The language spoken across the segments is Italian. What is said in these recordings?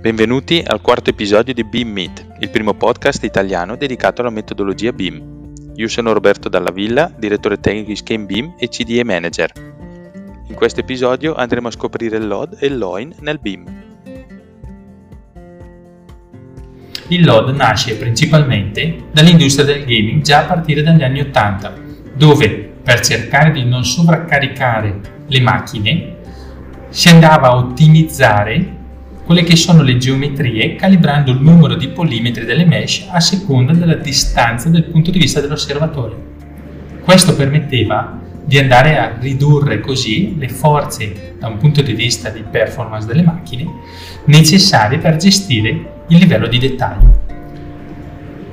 Benvenuti al quarto episodio di BIM Meet, il primo podcast italiano dedicato alla metodologia BIM. Io sono Roberto Dalla Villa, direttore tecnico di Scheme BIM e CDE Manager. In questo episodio andremo a scoprire LOD e LOIN nel BIM. Il LOD nasce principalmente dall'industria del gaming già a partire dagli anni 80, dove per cercare di non sovraccaricare le macchine si andava a ottimizzare quelle che sono le geometrie calibrando il numero di polimetri delle mesh a seconda della distanza dal punto di vista dell'osservatore. Questo permetteva di andare a ridurre così le forze da un punto di vista di performance delle macchine necessarie per gestire il livello di dettaglio.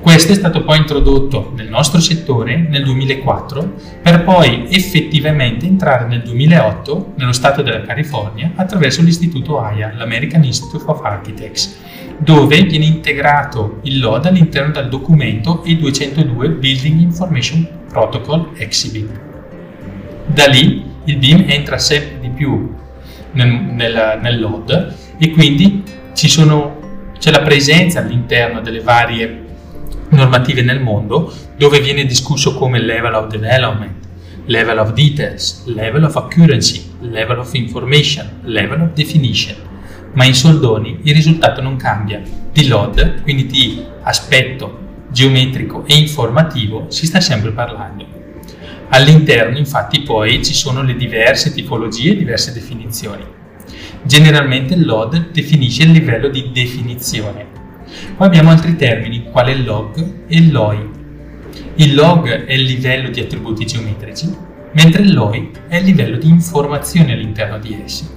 Questo è stato poi introdotto nel nostro settore nel 2004 per poi effettivamente entrare nel 2008 nello stato della California attraverso l'istituto AIA, l'American Institute of Architects, dove viene integrato il LOD all'interno del documento E202 Building Information Protocol Exhibit. Da lì il BIM entra sempre di più nel, nel, nel LOD e quindi sono, c'è la presenza all'interno delle varie normative nel mondo dove viene discusso come level of development, level of details, level of accuracy, level of information, level of definition. Ma in soldoni il risultato non cambia. Di LOD, quindi di aspetto geometrico e informativo, si sta sempre parlando. All'interno infatti poi ci sono le diverse tipologie e diverse definizioni. Generalmente il LOD definisce il livello di definizione, poi abbiamo altri termini, quale il log e LOI. Il log è il livello di attributi geometrici, mentre LOI è il livello di informazione all'interno di essi.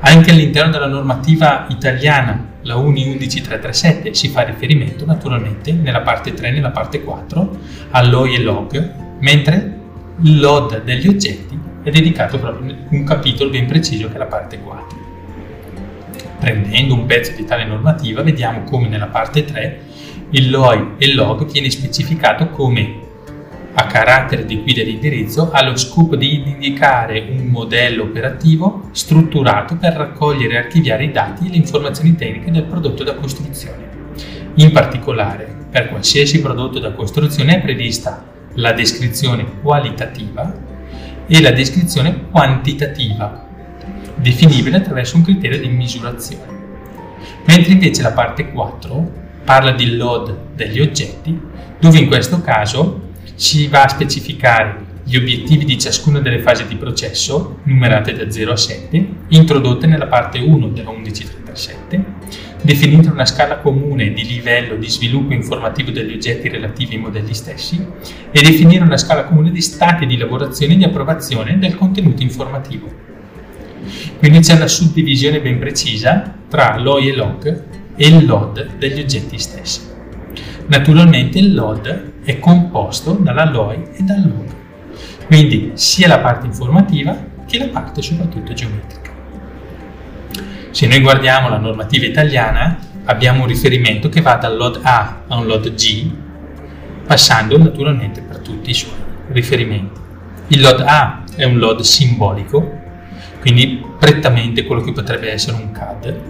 Anche all'interno della normativa italiana, la UNI 11337, si fa riferimento naturalmente nella parte 3 e nella parte 4 all'OI e log, mentre LOD degli oggetti è dedicato proprio a un capitolo ben preciso che è la parte 4 prendendo un pezzo di tale normativa, vediamo come nella parte 3 il LOI e il log viene specificato come a carattere di guida di indirizzo ha scopo di indicare un modello operativo strutturato per raccogliere e archiviare i dati e le informazioni tecniche del prodotto da costruzione. In particolare, per qualsiasi prodotto da costruzione è prevista la descrizione qualitativa e la descrizione quantitativa definibile attraverso un criterio di misurazione. Mentre invece la parte 4 parla di load degli oggetti, dove in questo caso si va a specificare gli obiettivi di ciascuna delle fasi di processo, numerate da 0 a 7, introdotte nella parte 1 della 1137, definire una scala comune di livello di sviluppo informativo degli oggetti relativi ai modelli stessi e definire una scala comune di stati di lavorazione e di approvazione del contenuto informativo. Quindi c'è una suddivisione ben precisa tra LOI e log e il LOD degli oggetti stessi. Naturalmente il LOD è composto dalla LOI e dal log, quindi sia la parte informativa che la parte soprattutto geometrica. Se noi guardiamo la normativa italiana abbiamo un riferimento che va dal LOD A a un LOD G, passando naturalmente per tutti i suoi riferimenti. Il LOD A è un LOD simbolico quindi prettamente quello che potrebbe essere un CAD.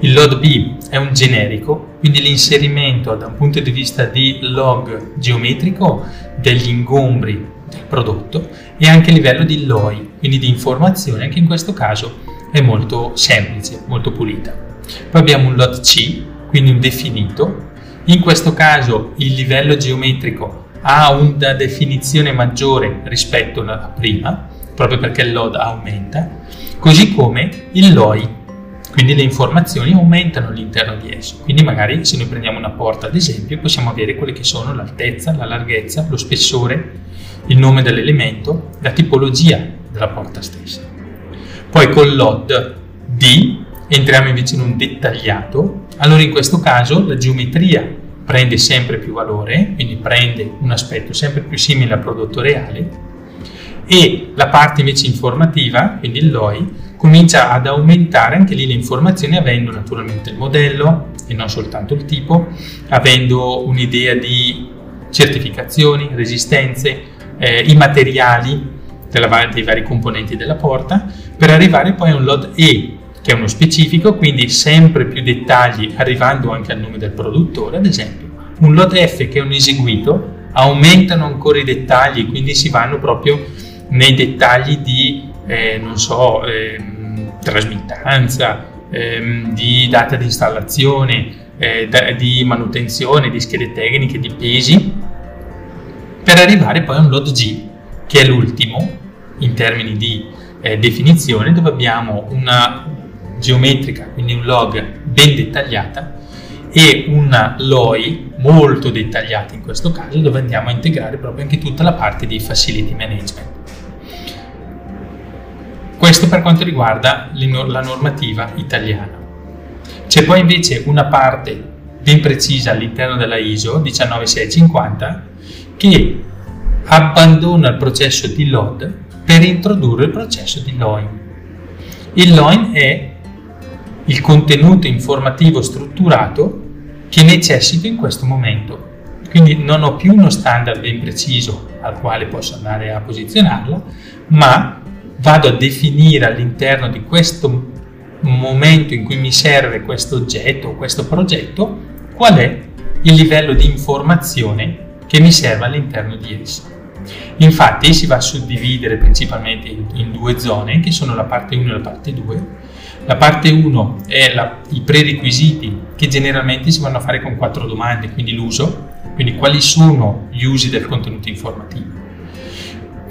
Il log B è un generico, quindi l'inserimento da un punto di vista di log geometrico degli ingombri del prodotto e anche a livello di LOI, quindi di informazione, che in questo caso è molto semplice, molto pulita. Poi abbiamo un LOD C, quindi un definito. In questo caso il livello geometrico ha una definizione maggiore rispetto alla prima, proprio perché il load aumenta, così come il LOI, quindi le informazioni aumentano all'interno di esso. Quindi magari se noi prendiamo una porta ad esempio possiamo avere quelle che sono l'altezza, la larghezza, lo spessore, il nome dell'elemento, la tipologia della porta stessa. Poi con LOD D entriamo invece in un dettagliato, allora in questo caso la geometria prende sempre più valore, quindi prende un aspetto sempre più simile al prodotto reale e la parte invece informativa, quindi il LOI, comincia ad aumentare anche lì le informazioni avendo naturalmente il modello e non soltanto il tipo, avendo un'idea di certificazioni, resistenze, eh, i materiali della, dei vari componenti della porta, per arrivare poi a un LOD E, che è uno specifico, quindi sempre più dettagli arrivando anche al nome del produttore, ad esempio. Un load F che è un eseguito, aumentano ancora i dettagli, quindi si vanno proprio nei dettagli di, eh, non so, eh, trasmittanza, eh, di data di installazione, eh, di manutenzione, di schede tecniche, di pesi, per arrivare poi a un load G, che è l'ultimo in termini di eh, definizione, dove abbiamo una geometrica, quindi un log ben dettagliata, e una LOI molto dettagliata in questo caso, dove andiamo a integrare proprio anche tutta la parte di facility management. Questo per quanto riguarda la normativa italiana. C'è poi invece una parte ben precisa all'interno della ISO 19650 che abbandona il processo di load per introdurre il processo di LOIN. Il LOIN è il contenuto informativo strutturato che necessito in questo momento. Quindi non ho più uno standard ben preciso al quale posso andare a posizionarlo, ma vado a definire all'interno di questo momento in cui mi serve questo oggetto o questo progetto qual è il livello di informazione che mi serve all'interno di esso. Infatti si va a suddividere principalmente in, due zone, che sono la parte 1 e la parte 2. La parte 1 è la, i prerequisiti che generalmente si vanno a fare con quattro domande, quindi l'uso, quindi quali sono gli usi del contenuto informativo,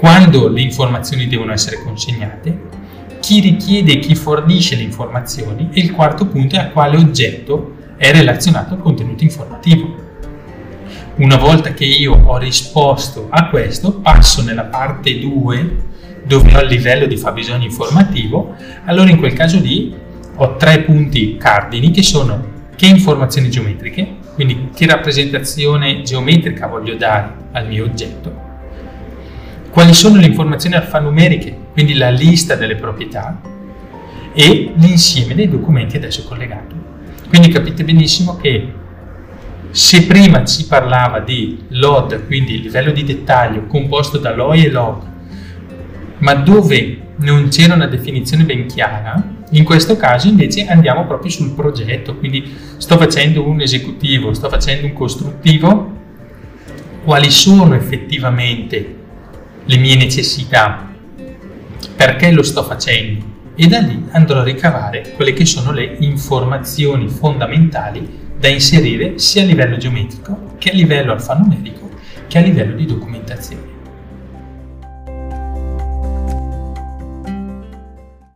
quando le informazioni devono essere consegnate, chi richiede e chi fornisce le informazioni e il quarto punto è a quale oggetto è relazionato il contenuto informativo. Una volta che io ho risposto a questo, passo nella parte 2 dove ho il livello di fabbisogno informativo, allora in quel caso lì ho tre punti cardini che sono che informazioni geometriche, quindi che rappresentazione geometrica voglio dare al mio oggetto, quali sono le informazioni alfanumeriche, quindi la lista delle proprietà e l'insieme dei documenti adesso collegati. Quindi capite benissimo che se prima si parlava di load, quindi livello di dettaglio composto da LOI e log, ma dove non c'era una definizione ben chiara, in questo caso invece andiamo proprio sul progetto, quindi sto facendo un esecutivo, sto facendo un costruttivo, quali sono effettivamente le mie necessità, perché lo sto facendo e da lì andrò a ricavare quelle che sono le informazioni fondamentali da inserire sia a livello geometrico che a livello alfanumerico che a livello di documentazione.